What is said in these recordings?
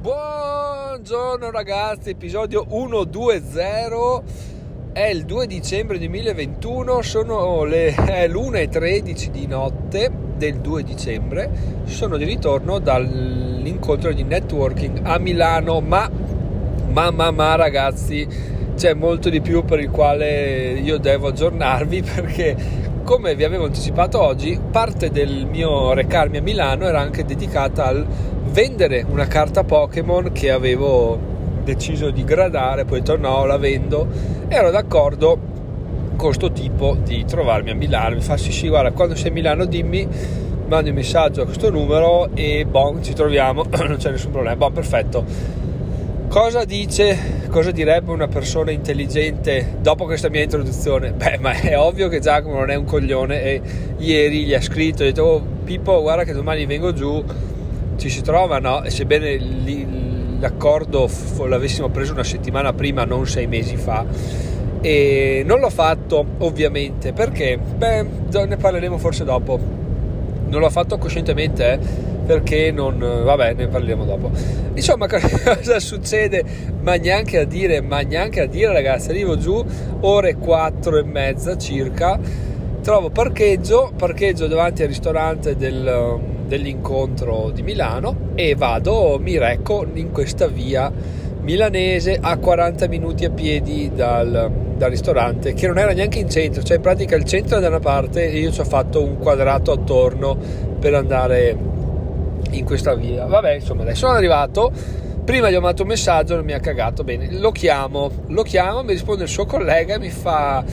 Buongiorno ragazzi, episodio 120 è il 2 dicembre 2021, sono le l'1.13 di notte del 2 dicembre, sono di ritorno dall'incontro di networking a Milano, ma, ma, ma, ma ragazzi, c'è molto di più per il quale io devo aggiornarvi perché come vi avevo anticipato oggi, parte del mio recarmi a Milano era anche dedicata al vendere una carta Pokémon che avevo deciso di gradare, poi ho detto no, la vendo, ero d'accordo con questo tipo di trovarmi a Milano, mi fa sì sì guarda quando sei a Milano dimmi, mandi un messaggio a questo numero e bon ci troviamo, non c'è nessun problema, bon perfetto. Cosa dice, cosa direbbe una persona intelligente dopo questa mia introduzione? Beh, ma è ovvio che Giacomo non è un coglione e ieri gli ha scritto, ha detto, oh Pippo guarda che domani vengo giù, ci si trova, no? Sebbene l'accordo l'avessimo preso una settimana prima, non sei mesi fa, e non l'ho fatto ovviamente perché, beh, ne parleremo forse dopo, non l'ho fatto coscientemente, eh perché non... vabbè ne parliamo dopo. Insomma cosa succede? Ma neanche a dire ma neanche a dire ragazzi. Arrivo giù ore 4 e mezza circa. Trovo parcheggio parcheggio davanti al ristorante del, dell'incontro di Milano e vado mi recco in questa via milanese a 40 minuti a piedi dal, dal, ristorante che non era neanche in centro cioè in pratica il centro è da una parte e io ci ho fatto un quadrato attorno per andare in questa via. Vabbè, insomma, adesso sono arrivato. Prima gli ho mandato un messaggio, non mi ha cagato bene. Lo chiamo, lo chiamo, mi risponde il suo collega e mi fa: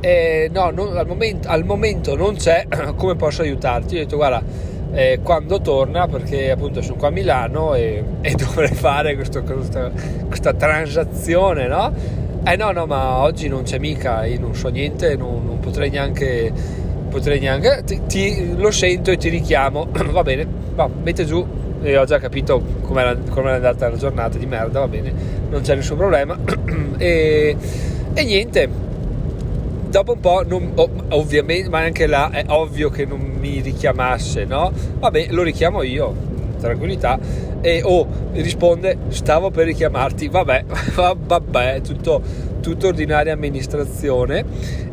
eh, No, non, al, momento, al, momento, non c'è, come posso aiutarti? Io ho detto: Guarda, eh, quando torna, perché appunto sono qua a Milano e, e dovrei fare questo, questa, questa, transazione, no? Eh no, no, ma oggi non c'è mica, io non so niente, non, non potrei neanche potrei neanche ti, ti, lo sento e ti richiamo. Va bene va, mette giù. E ho già capito com'era, com'era andata la giornata di merda va bene non c'è nessun problema. E, e niente dopo un po' non, ovviamente ma anche là è ovvio che non mi richiamasse no? Vabbè lo richiamo io tranquillità. E oh risponde stavo per richiamarti vabbè vabbè tutto tutto ordinaria amministrazione.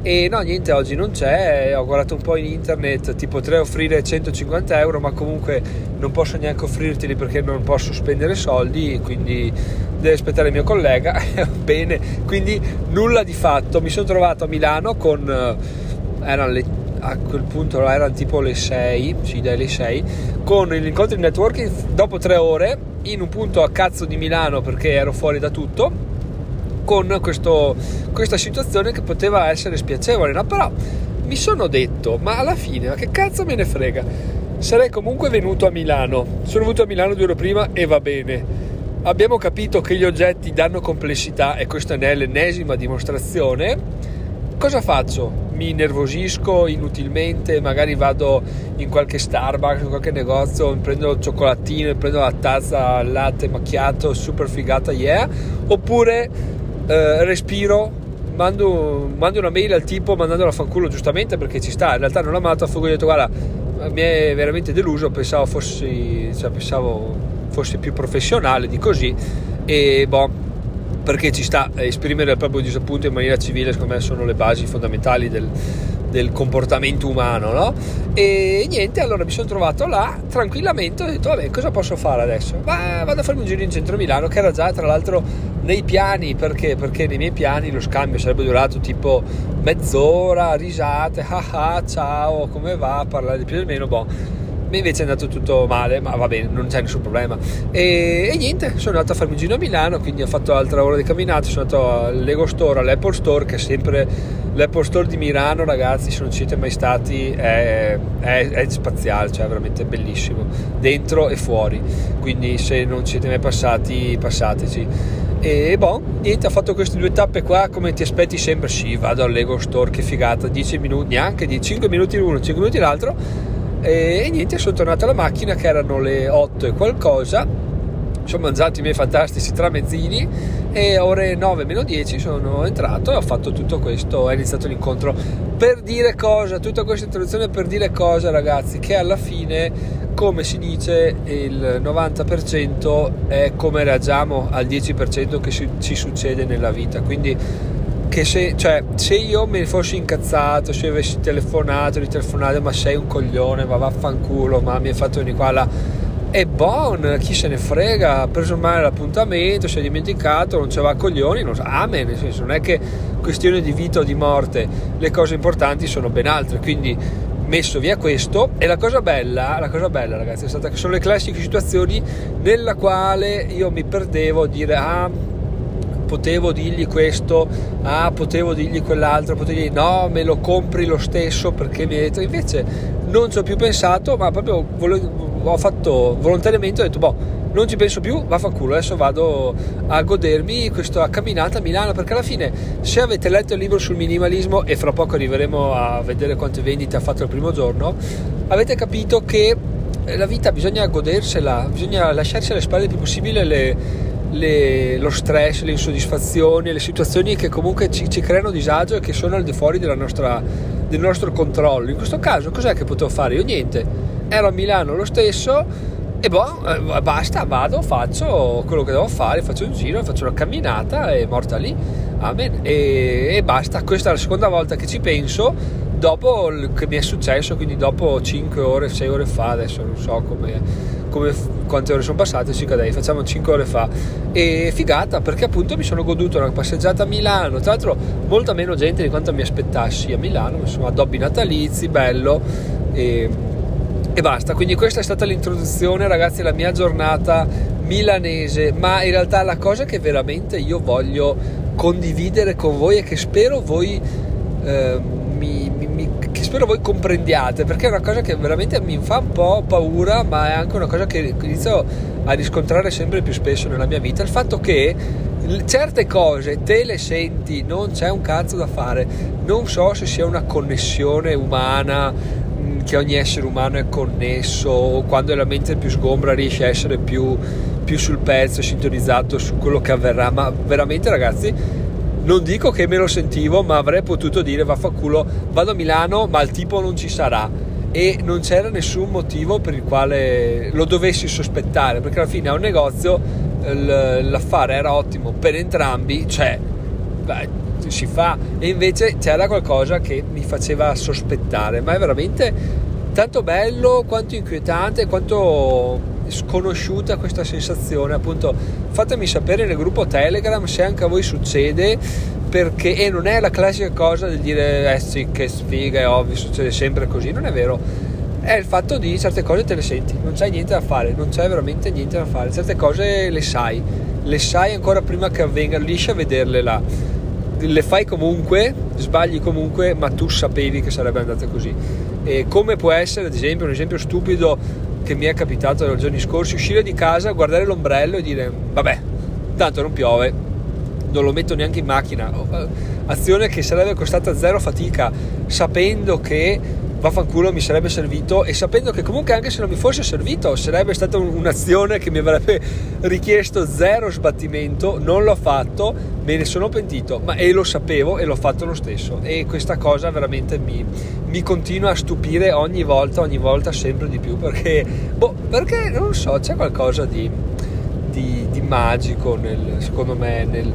E no niente oggi non c'è ho guardato un po' in internet ti potrei offrire 150 euro ma comunque non posso neanche offrirteli perché non posso spendere soldi quindi deve aspettare il mio collega. Bene quindi nulla di fatto. Mi sono trovato a Milano con eh, erano le a quel punto erano tipo le 6, sì dai le 6, con l'incontro di networking dopo tre ore in un punto a cazzo di Milano perché ero fuori da tutto con questo, questa situazione che poteva essere spiacevole, no? Però mi sono detto, ma alla fine, ma che cazzo me ne frega? Sarei comunque venuto a Milano. Sono venuto a Milano due ore prima e va bene. Abbiamo capito che gli oggetti danno complessità e questa è l'ennesima dimostrazione. Cosa faccio? mi nervosisco inutilmente, magari vado in qualche Starbucks, in qualche negozio, prendo il cioccolatino, prendo la tazza al latte macchiato, super figata, yeah, oppure eh, respiro, mando, mando, una mail al tipo mandandola a fanculo giustamente perché ci sta, in realtà non l'ho mandato a fuoco, ho detto guarda, mi è veramente deluso, pensavo fossi, cioè, pensavo fossi più professionale di così e boh perché ci sta a esprimere il proprio disappunto in maniera civile, secondo me sono le basi fondamentali del, del comportamento umano, no? E niente, allora mi sono trovato là tranquillamente, ho detto vabbè cosa posso fare adesso? Ma vado a farmi un giro in centro Milano che era già tra l'altro nei piani, perché? Perché nei miei piani lo scambio sarebbe durato tipo mezz'ora, risate, ah ah, ciao, come va, parlare di più o meno, boh invece è andato tutto male, ma va bene, non c'è nessun problema. E, e, niente, sono andato a farmi un giro a Milano, quindi ho fatto altra ora di camminata, sono andato all'Ego Store, all'Apple Store, che è sempre l'Apple Store di Milano, ragazzi, se non siete mai stati, è, è, è spaziale, cioè è veramente bellissimo, dentro e fuori, quindi se non siete mai passati, passateci. E boh, niente, ho fatto queste due tappe qua come ti aspetti sempre. Sì, vado all'Ego Store, che figata, 10 minuti, neanche di 5 minuti l'uno, 5 minuti l'altro. E, e niente, sono tornato alla macchina che erano le 8 e qualcosa. Sono mangiati i miei fantastici tramezzini e ore 9 meno 10 sono entrato e ho fatto tutto questo, è iniziato l'incontro per dire cosa, tutta questa introduzione per dire cosa ragazzi, che alla fine come si dice il 90% è come reagiamo al 10% che ci succede nella vita, quindi che se, cioè, se io mi fossi incazzato, se avessi telefonato, ritelefonato, ma sei un coglione, ma vaffanculo, ma mi hai fatto venire qua là e bon, chi se ne frega, ha preso male l'appuntamento, si è dimenticato, non c'era coglioni, non, amen, nel senso non è che questione di vita o di morte, le cose importanti sono ben altre, quindi messo via questo e la cosa bella, la cosa bella ragazzi è stata che sono le classiche situazioni nella quale io mi perdevo a dire ah potevo dirgli questo, ah potevo dirgli quell'altro, potevo dirgli no me lo compri lo stesso perché mi hai detto invece non ci ho più pensato ma proprio volevo ho fatto volontariamente, ho detto, boh, non ci penso più, vaffanculo, adesso vado a godermi questa camminata a Milano, perché alla fine, se avete letto il libro sul minimalismo, e fra poco arriveremo a vedere quante vendite ha fatto il primo giorno, avete capito che la vita bisogna godersela, bisogna lasciarsi alle spalle il più possibile le, le, lo stress, le insoddisfazioni, le situazioni che comunque ci, ci creano disagio e che sono al di fuori nostra, del nostro controllo. In questo caso, cos'è che potevo fare? Io niente ero a Milano lo stesso e boh, eh, basta, vado, faccio quello che devo fare, faccio un giro, faccio una camminata e morta lì, amen, e, e basta. Questa è la seconda volta che ci penso dopo che mi è successo, quindi dopo 5 ore, 6 ore fa, adesso non so come, come, quante ore sono passate, circa dai, facciamo 5 ore fa. E figata perché appunto mi sono goduto una passeggiata a Milano, tra l'altro molta meno gente di quanto mi aspettassi a Milano, insomma addobbi natalizi, bello. E, e basta, quindi questa è stata l'introduzione ragazzi alla mia giornata milanese, ma in realtà la cosa che veramente io voglio condividere con voi e che spero voi eh, mi, mi, che spero voi comprendiate perché è una cosa che veramente mi fa un po' paura ma è anche una cosa che inizio a riscontrare sempre più spesso nella mia vita. Il fatto che certe cose te le senti non c'è un cazzo da fare. Non so se sia una connessione umana che ogni essere umano è connesso, quando la mente è più sgombra riesce a essere più, più sul pezzo, sintonizzato su quello che avverrà, ma veramente ragazzi non dico che me lo sentivo, ma avrei potuto dire vaffanculo, vado a Milano, ma il tipo non ci sarà. E non c'era nessun motivo per il quale lo dovessi sospettare, perché alla fine a un negozio l'affare era ottimo per entrambi, cioè beh, si fa. E invece c'era qualcosa che mi faceva sospettare ma è veramente tanto bello quanto inquietante quanto sconosciuta questa sensazione. Appunto fatemi sapere nel gruppo telegram se anche a voi succede perché e non è la classica cosa di dire eh sì che sfiga è ovvio succede sempre così. Non è vero. È il fatto di certe cose te le senti non c'è niente da fare non c'è veramente niente da fare. Certe cose le sai le sai ancora prima che avvengano riesci a vederle là le fai comunque, sbagli comunque, ma tu sapevi che sarebbe andata così. E come può essere, ad esempio, un esempio stupido che mi è capitato nei giorni scorsi, uscire di casa, guardare l'ombrello e dire vabbè, tanto non piove, non lo metto neanche in macchina. Eh, azione che sarebbe costata zero fatica, sapendo che vaffanculo mi sarebbe servito e sapendo che comunque anche se non mi fosse servito sarebbe stata un'azione che mi avrebbe richiesto zero sbattimento non l'ho fatto me ne sono pentito ma e lo sapevo e l'ho fatto lo stesso. E questa cosa veramente mi, mi continua a stupire ogni volta ogni volta sempre di più perché boh, perché non so c'è qualcosa di, di, di magico nel, secondo me nel,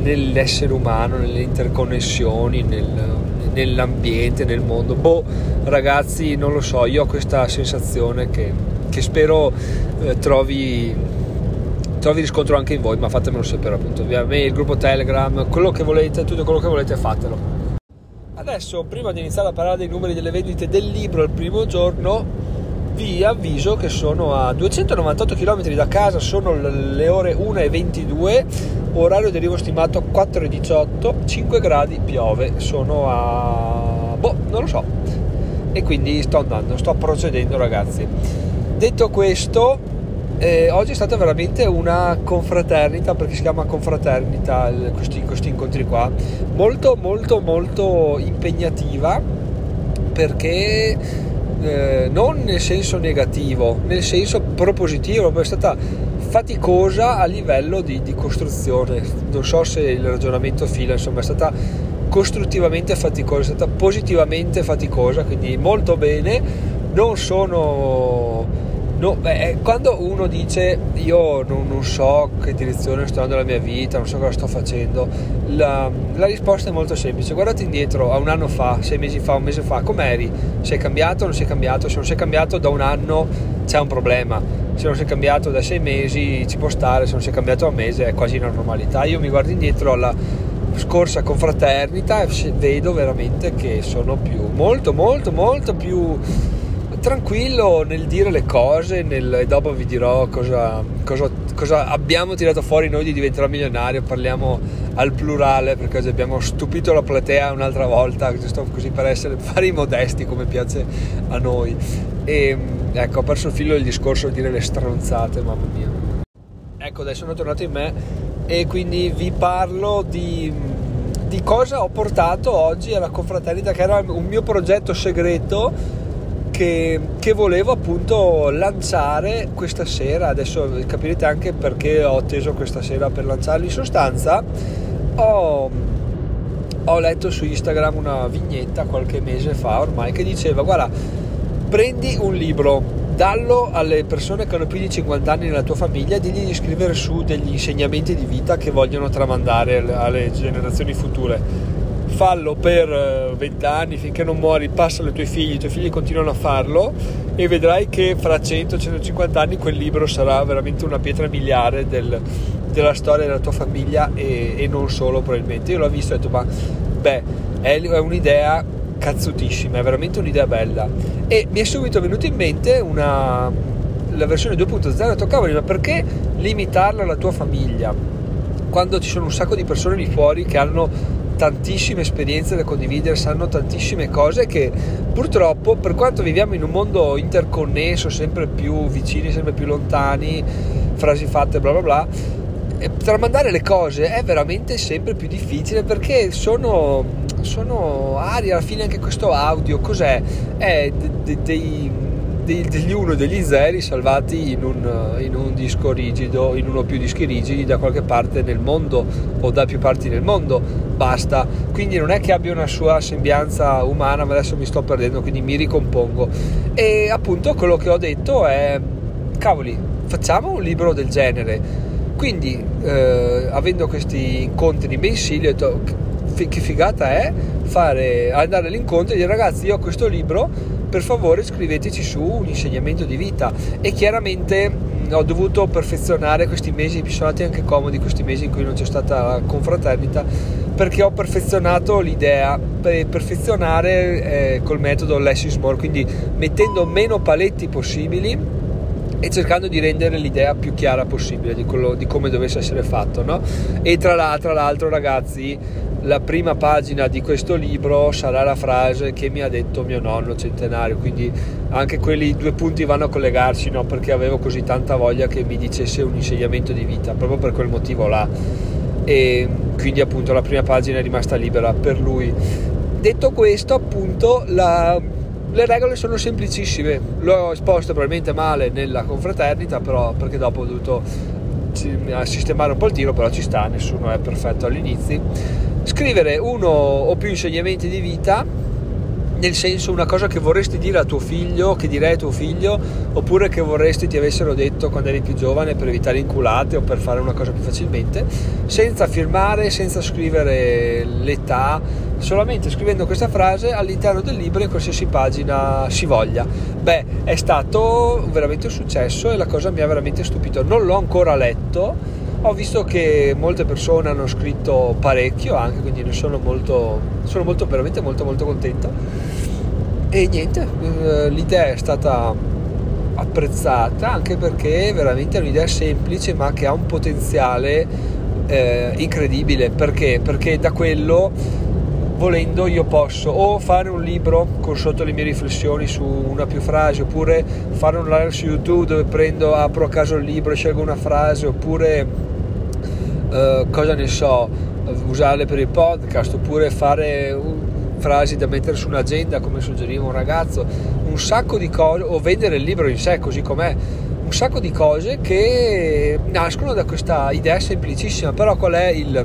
nell'essere umano nelle interconnessioni nel nell'ambiente, nel mondo. Boh, ragazzi, non lo so, io ho questa sensazione che, che spero eh, trovi, trovi riscontro anche in voi, ma fatemelo sapere appunto via mail, gruppo Telegram, quello che volete, tutto quello che volete fatelo. Adesso, prima di iniziare a parlare dei numeri delle vendite del libro il primo giorno, vi avviso che sono a 298 km da casa, sono le ore 1.22, orario derivo stimato 4.18, 5 gradi, piove, sono a... boh, non lo so. E quindi sto andando, sto procedendo ragazzi. Detto questo, eh, oggi è stata veramente una confraternita, perché si chiama confraternita questi, questi incontri qua, molto molto molto impegnativa perché eh, non nel senso negativo, nel senso propositivo, è stata faticosa a livello di, di, costruzione. Non so se il ragionamento fila, insomma, è stata costruttivamente faticosa, è stata positivamente faticosa, quindi molto bene. Non sono No, beh, quando uno dice io non, non, so che direzione sto andando la mia vita, non so cosa sto facendo, la, la, risposta è molto semplice. Guardate indietro a un anno fa, sei mesi fa, un mese fa, com'eri? Sei cambiato o non sei cambiato? Se non sei cambiato da un anno c'è un problema. Se non sei cambiato da sei mesi ci può stare, se non sei cambiato da un mese è quasi una normalità. Io mi guardo indietro alla scorsa confraternita e vedo veramente che sono più, molto, molto, molto più tranquillo nel dire le cose nel, e dopo vi dirò cosa, cosa, cosa, abbiamo tirato fuori noi di diventare milionario. Parliamo al plurale perché oggi abbiamo stupito la platea un'altra volta giusto così per essere fare i modesti come piace a noi. E ecco ho perso il filo del discorso a dire le stronzate mamma mia. Ecco adesso sono tornato in me e quindi vi parlo di, di cosa ho portato oggi alla confraternita che era un mio progetto segreto che, che, volevo appunto lanciare questa sera. Adesso capirete anche perché ho atteso questa sera per lanciarlo. In sostanza, ho, ho letto su Instagram una vignetta qualche mese fa ormai che diceva: Guarda, prendi un libro, dallo alle persone che hanno più di 50 anni nella tua famiglia, digli di scrivere su degli insegnamenti di vita che vogliono tramandare alle generazioni future fallo per 20 eh, anni finché non muori, passalo ai tuoi figli, i tuoi figli continuano a farlo e vedrai che fra 100-150 anni quel libro sarà veramente una pietra miliare del, della storia della tua famiglia e, e, non solo probabilmente. Io l'ho visto e ho detto ma beh è un'idea cazzutissima, è veramente un'idea bella e mi è subito venuto in mente una, la versione 2.0 ho cavoli ma perché limitarla alla tua famiglia quando ci sono un sacco di persone lì fuori che hanno tantissime esperienze da condividere, sanno tantissime cose che purtroppo per quanto viviamo in un mondo interconnesso, sempre più vicini, sempre più lontani, frasi fatte bla bla bla, tramandare le cose è veramente sempre più difficile perché sono, sono aria, alla fine anche questo audio cos'è? È dei, dei degli uno e degli zeri salvati in un, in un, disco rigido, in uno o più dischi rigidi da qualche parte nel mondo o da più parti nel mondo, basta. Quindi non è che abbia una sua sembianza umana, ma adesso mi sto perdendo, quindi mi ricompongo. E appunto quello che ho detto è, cavoli, facciamo un libro del genere. Quindi, eh, avendo questi incontri mensili, ho detto, che figata è fare, andare all'incontro e dire ragazzi io ho questo libro per favore scriveteci su un insegnamento di vita. E chiaramente mh, ho dovuto perfezionare questi mesi, mi sono andati anche comodi questi mesi in cui non c'è stata confraternita perché ho perfezionato l'idea. Per perfezionare eh, col metodo less is more quindi mettendo meno paletti possibili e cercando di rendere l'idea più chiara possibile di, quello, di come dovesse essere fatto no? e tra, tra l'altro ragazzi la prima pagina di questo libro sarà la frase che mi ha detto mio nonno centenario, quindi anche quelli due punti vanno a collegarsi, no? perché avevo così tanta voglia che mi dicesse un insegnamento di vita, proprio per quel motivo là. E quindi appunto la prima pagina è rimasta libera per lui. Detto questo, appunto, la, le regole sono semplicissime. L'ho esposto probabilmente male nella confraternita, però perché dopo ho dovuto sistemare un po' il tiro, però ci sta, nessuno è perfetto all'inizio scrivere uno o più insegnamenti di vita nel senso una cosa che vorresti dire a tuo figlio, che direi a tuo figlio, oppure che vorresti ti avessero detto quando eri più giovane per evitare inculate o per fare una cosa più facilmente, senza firmare, senza scrivere l'età, solamente scrivendo questa frase all'interno del libro in qualsiasi pagina si voglia. Beh, è stato veramente un successo e la cosa mi ha veramente stupito. Non l'ho ancora letto ho visto che molte persone hanno scritto parecchio anche, quindi ne sono molto, sono molto veramente molto molto contento. E niente, eh, l'idea è stata apprezzata anche perché veramente è un'idea semplice ma che ha un potenziale eh, incredibile. Perché? Perché da quello volendo io posso o fare un libro con sotto le mie riflessioni su una più frasi oppure fare un live su YouTube dove prendo, apro a caso il libro e scelgo una frase oppure eh, cosa ne so usarle per il podcast oppure fare frasi da mettere su un'agenda come suggeriva un ragazzo un sacco di cose o vendere il libro in sé così com'è un sacco di cose che nascono da questa idea semplicissima, però qual è il,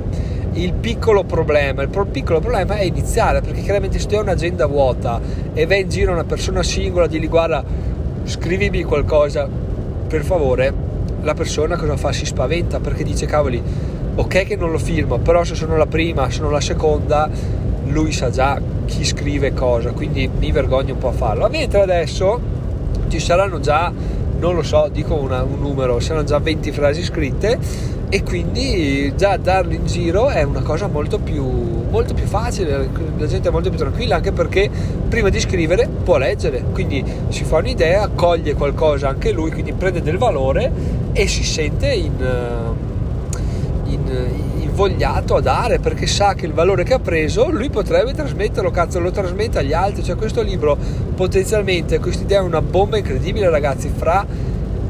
il piccolo problema? Il pro- piccolo problema è iniziare, perché chiaramente se tu hai un'agenda vuota e vai in giro una persona singola, di guarda, scrivimi qualcosa, per favore, la persona cosa fa? Si spaventa perché dice cavoli, ok che non lo firmo, però se sono la prima, sono la seconda, lui sa già chi scrive cosa, quindi mi vergogno un po' a farlo. Mentre adesso ci saranno già non lo so, dico una, un numero, saranno già 20 frasi scritte e quindi già darlo in giro è una cosa molto più, molto più facile, la gente è molto più tranquilla anche perché prima di scrivere può leggere, quindi si fa un'idea, coglie qualcosa anche lui, quindi prende del valore e si sente in, in, invogliato a dare perché sa che il valore che ha preso lui potrebbe trasmetterlo, cazzo lo trasmette agli altri, cioè questo libro potenzialmente, questa idea è una bomba incredibile ragazzi, fra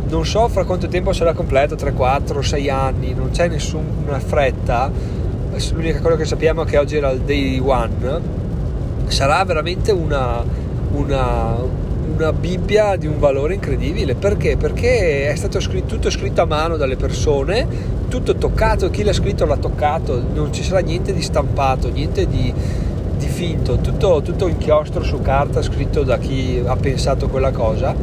non so fra quanto tempo sarà completo, 3, 4, 6 anni, non c'è nessuna fretta, l'unica cosa che sappiamo è che oggi era il day one, sarà veramente una, una, una Bibbia di un valore incredibile. Perché? Perché è stato scritto, tutto scritto a mano dalle persone, tutto toccato, chi l'ha scritto l'ha toccato, non ci sarà niente di stampato, niente di, di finto, tutto, tutto inchiostro su carta scritto da chi ha pensato quella cosa.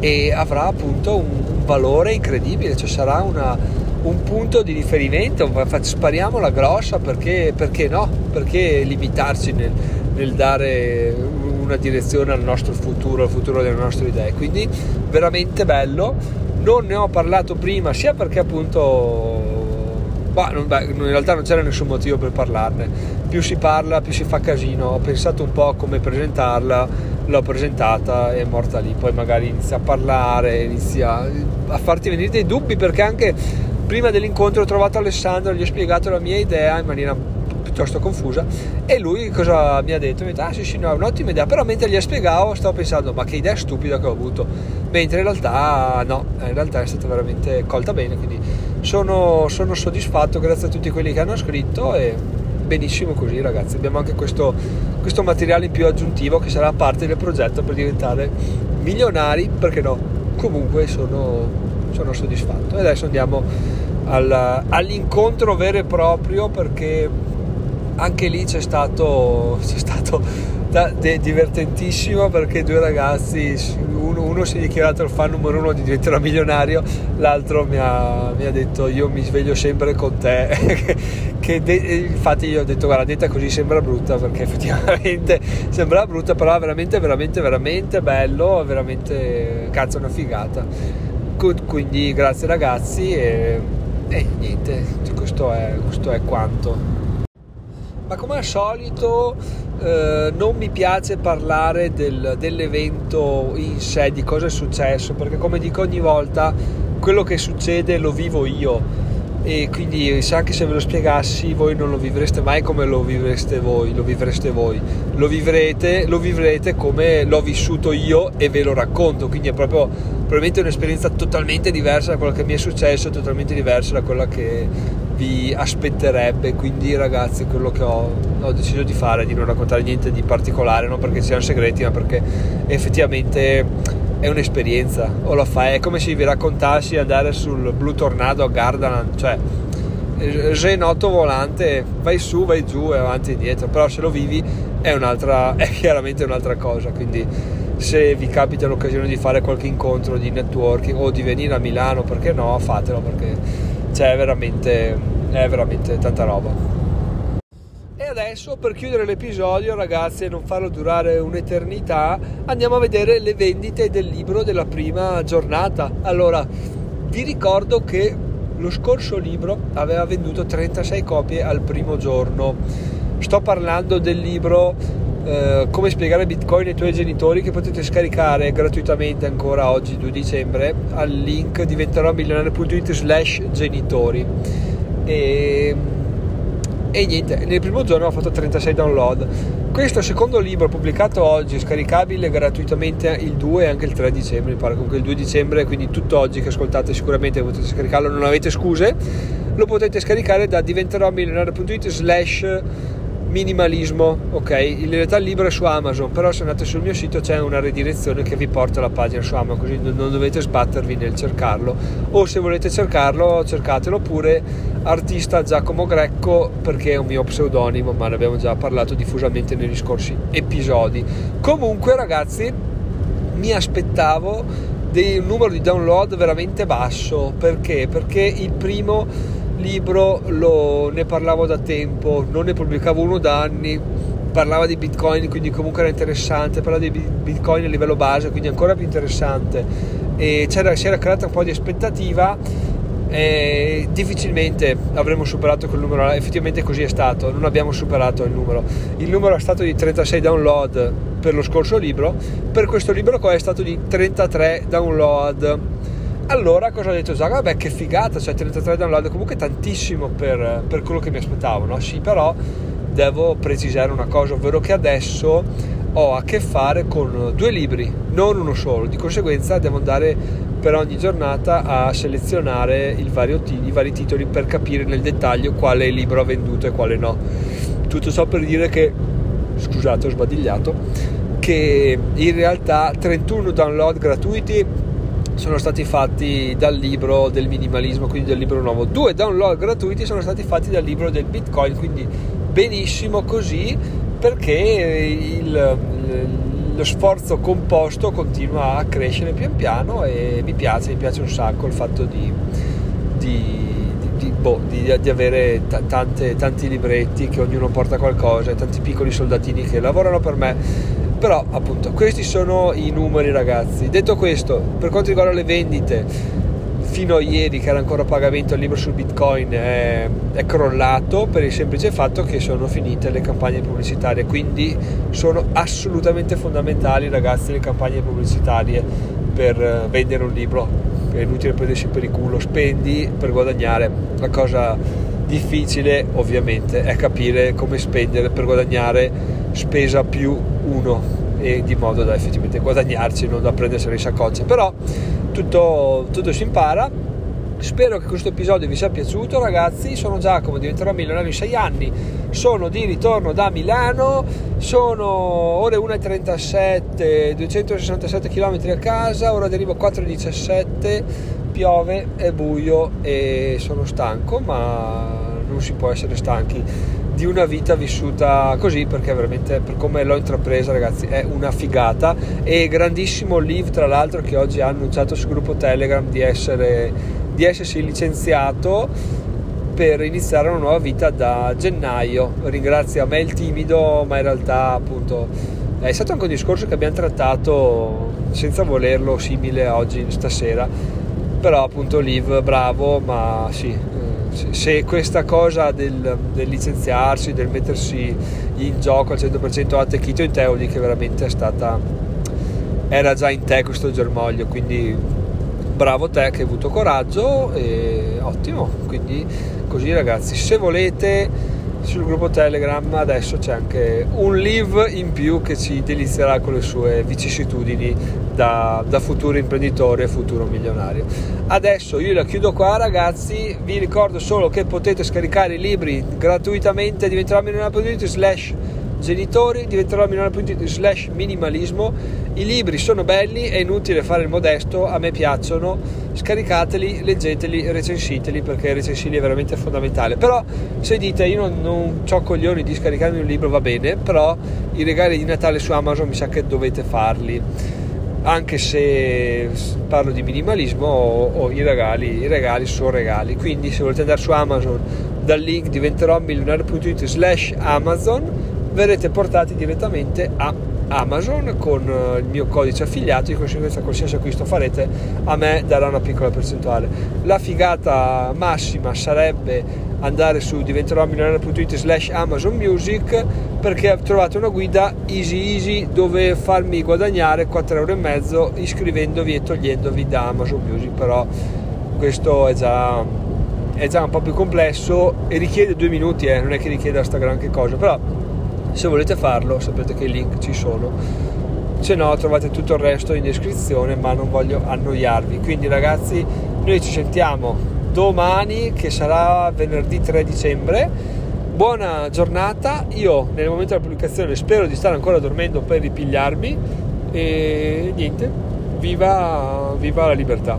E avrà appunto un, valore incredibile, cioè sarà una, un punto di riferimento, spariamo la grossa perché, perché no, perché limitarci nel, nel dare una direzione al nostro futuro, al futuro delle nostre idee. Quindi veramente bello. Non ne ho parlato prima sia perché appunto beh, in realtà non c'era nessun motivo per parlarne. Più si parla, più si fa casino. Ho pensato un po' come presentarla, l'ho presentata e è morta lì. Poi magari inizia a parlare, inizia a farti venire dei dubbi perché anche prima dell'incontro ho trovato Alessandro, gli ho spiegato la mia idea in maniera piuttosto confusa e lui cosa mi ha detto? Mi ha detto, ah sì sì, no, è un'ottima idea, però mentre gli spiegavo stavo pensando, ma che idea stupida che ho avuto, mentre in realtà no, in realtà è stata veramente colta bene, quindi sono, sono soddisfatto grazie a tutti quelli che hanno scritto e benissimo così ragazzi, abbiamo anche questo, questo materiale in più aggiuntivo che sarà parte del progetto per diventare milionari, perché no, comunque sono, sono soddisfatto. E adesso andiamo al, all'incontro vero e proprio perché anche lì c'è stato, c'è stato da, de, divertentissimo perché due ragazzi, uno, uno, si è dichiarato il fan numero uno di diventerà milionario, l'altro mi ha, mi ha, detto io mi sveglio sempre con te, che de, infatti io ho detto guarda detta così sembra brutta perché effettivamente sembra brutta però veramente veramente veramente bello, veramente cazzo una figata. Quindi grazie ragazzi e, e niente, questo è, questo è quanto ma come al solito eh, non mi piace parlare del, dell'evento in sé, di cosa è successo, perché come dico ogni volta, quello che succede lo vivo io. E quindi anche se ve lo spiegassi voi non lo vivreste mai come lo vivreste voi, lo vivreste voi, lo vivrete, lo vivrete come l'ho vissuto io e ve lo racconto, quindi è proprio probabilmente un'esperienza totalmente diversa da quella che mi è successo, totalmente diversa da quella che vi aspetterebbe quindi ragazzi quello che ho, ho, deciso di fare è di non raccontare niente di particolare non perché siano segreti ma perché effettivamente è un'esperienza. O lo fai è come se vi raccontassi andare sul Blue Tornado a Gardaland cioè Genotto volante vai su vai giù e avanti e indietro però se lo vivi è, un'altra, è chiaramente un'altra cosa. Quindi se vi capita l'occasione di fare qualche incontro di networking o di venire a Milano perché no fatelo perché cioè veramente, è veramente tanta roba. E adesso per chiudere l'episodio ragazzi e non farlo durare un'eternità andiamo a vedere le vendite del libro della prima giornata. Allora vi ricordo che lo scorso libro aveva venduto 36 copie al primo giorno. Sto parlando del libro eh, come spiegare Bitcoin ai tuoi genitori che potete scaricare gratuitamente ancora oggi 2 dicembre? Al link diventerò milionario.it slash genitori. E, e niente nel primo giorno ho fatto 36 download. Questo secondo libro pubblicato oggi scaricabile gratuitamente il 2 e anche il 3 dicembre mi pare. Comunque il 2 dicembre quindi tutto oggi che ascoltate sicuramente potete scaricarlo non avete scuse. Lo potete scaricare da diventerò milionario.it slash minimalismo, ok? In realtà il libro è su Amazon, però se andate sul mio sito c'è una redirezione che vi porta alla pagina su Amazon, così non dovete sbattervi nel cercarlo. O se volete cercarlo, cercatelo pure artista Giacomo Greco perché è un mio pseudonimo, ma ne abbiamo già parlato diffusamente negli scorsi episodi. Comunque, ragazzi, mi aspettavo un numero di download veramente basso perché? Perché il primo libro lo, ne parlavo da tempo, non ne pubblicavo uno da anni, parlava di bitcoin, quindi comunque era interessante, parlava di bitcoin a livello base, quindi ancora più interessante. E c'era, si era creata un po' di aspettativa e difficilmente avremmo superato quel numero, effettivamente così è stato, non abbiamo superato il numero. Il numero è stato di 36 download per lo scorso libro, per questo libro qua è stato di 33 download allora cosa ho detto Zaga? Vabbè che figata, cioè 33 download, comunque tantissimo per, per quello che mi aspettavo, no? Sì, però devo precisare una cosa, ovvero che adesso ho a che fare con due libri, non uno solo, di conseguenza devo andare per ogni giornata a selezionare vario, i vari titoli per capire nel dettaglio quale libro ha venduto e quale no. Tutto ciò per dire che, scusate ho sbadigliato, che in realtà 31 download gratuiti sono stati fatti dal libro del minimalismo, quindi del libro nuovo. Due download gratuiti sono stati fatti dal libro del Bitcoin, quindi benissimo così perché il, lo sforzo composto continua a crescere pian piano e mi piace, mi piace un sacco il fatto di, di, di, boh, di avere t- tante, tanti libretti che ognuno porta qualcosa e tanti piccoli soldatini che lavorano per me però appunto questi sono i numeri ragazzi. Detto questo per quanto riguarda le vendite fino a ieri che era ancora pagamento il libro sul bitcoin è, è, crollato per il semplice fatto che sono finite le campagne pubblicitarie. Quindi sono assolutamente fondamentali ragazzi le campagne pubblicitarie per eh, vendere un libro. È inutile prendersi per il culo. Spendi per guadagnare. La cosa difficile ovviamente è capire come spendere per guadagnare spesa più uno e di modo da effettivamente guadagnarci, non da prendersela in saccoccia. Però tutto, tutto si impara. Spero che questo episodio vi sia piaciuto ragazzi, sono Giacomo, diventerò milionario in 6 anni, sono di ritorno da Milano, sono ore 1.37, 267 km a casa, ora arrivo 4.17, piove, è buio e sono stanco ma non si può essere stanchi di una vita vissuta così perché veramente per come l'ho intrapresa ragazzi è una figata. E grandissimo Liv tra l'altro che oggi ha annunciato sul gruppo Telegram di, essere, di essersi licenziato per iniziare una nuova vita da gennaio. Ringrazia me il timido ma in realtà appunto è stato anche un discorso che abbiamo trattato senza volerlo simile oggi stasera. Però appunto Liv bravo ma sì se questa cosa del, del, licenziarsi, del mettersi in gioco al 100% ha attecchito in te, vuol dire che veramente è stata era già in te questo germoglio, quindi bravo te che hai avuto coraggio e ottimo, quindi così ragazzi, se volete sul gruppo Telegram adesso c'è anche un live in più che ci delizierà con le sue vicissitudini da, da futuro imprenditore e futuro milionario. Adesso io la chiudo qua ragazzi, vi ricordo solo che potete scaricare i libri gratuitamente diventerà slash genitori milionario.it slash minimalismo. I libri sono belli è inutile fare il modesto a me piacciono scaricateli leggeteli recensiteli perché recensirli è veramente fondamentale. Però se dite io non, non ho coglioni di scaricarmi un libro va bene però i regali di Natale su Amazon mi sa che dovete farli. Anche se parlo di minimalismo o, o i, regali, i regali sono regali. Quindi se volete andare su Amazon dal link diventerò milionario.it slash Amazon verrete portati direttamente a Amazon con eh, il mio codice affiliato di conseguenza qualsiasi acquisto farete a me darà una piccola percentuale. La figata massima sarebbe andare su diventerò milionario.it slash Amazon Music perché trovate una guida easy easy dove farmi guadagnare 4,5 euro iscrivendovi e togliendovi da Amazon Music però questo è già, è già un po' più complesso e richiede due minuti eh, non è che richieda sta granché cosa però se volete farlo sapete che i link ci sono se no trovate tutto il resto in descrizione ma non voglio annoiarvi quindi ragazzi noi ci sentiamo domani che sarà venerdì 3 dicembre buona giornata. Io nel momento della pubblicazione spero di stare ancora dormendo per ripigliarmi e niente, viva, viva la libertà.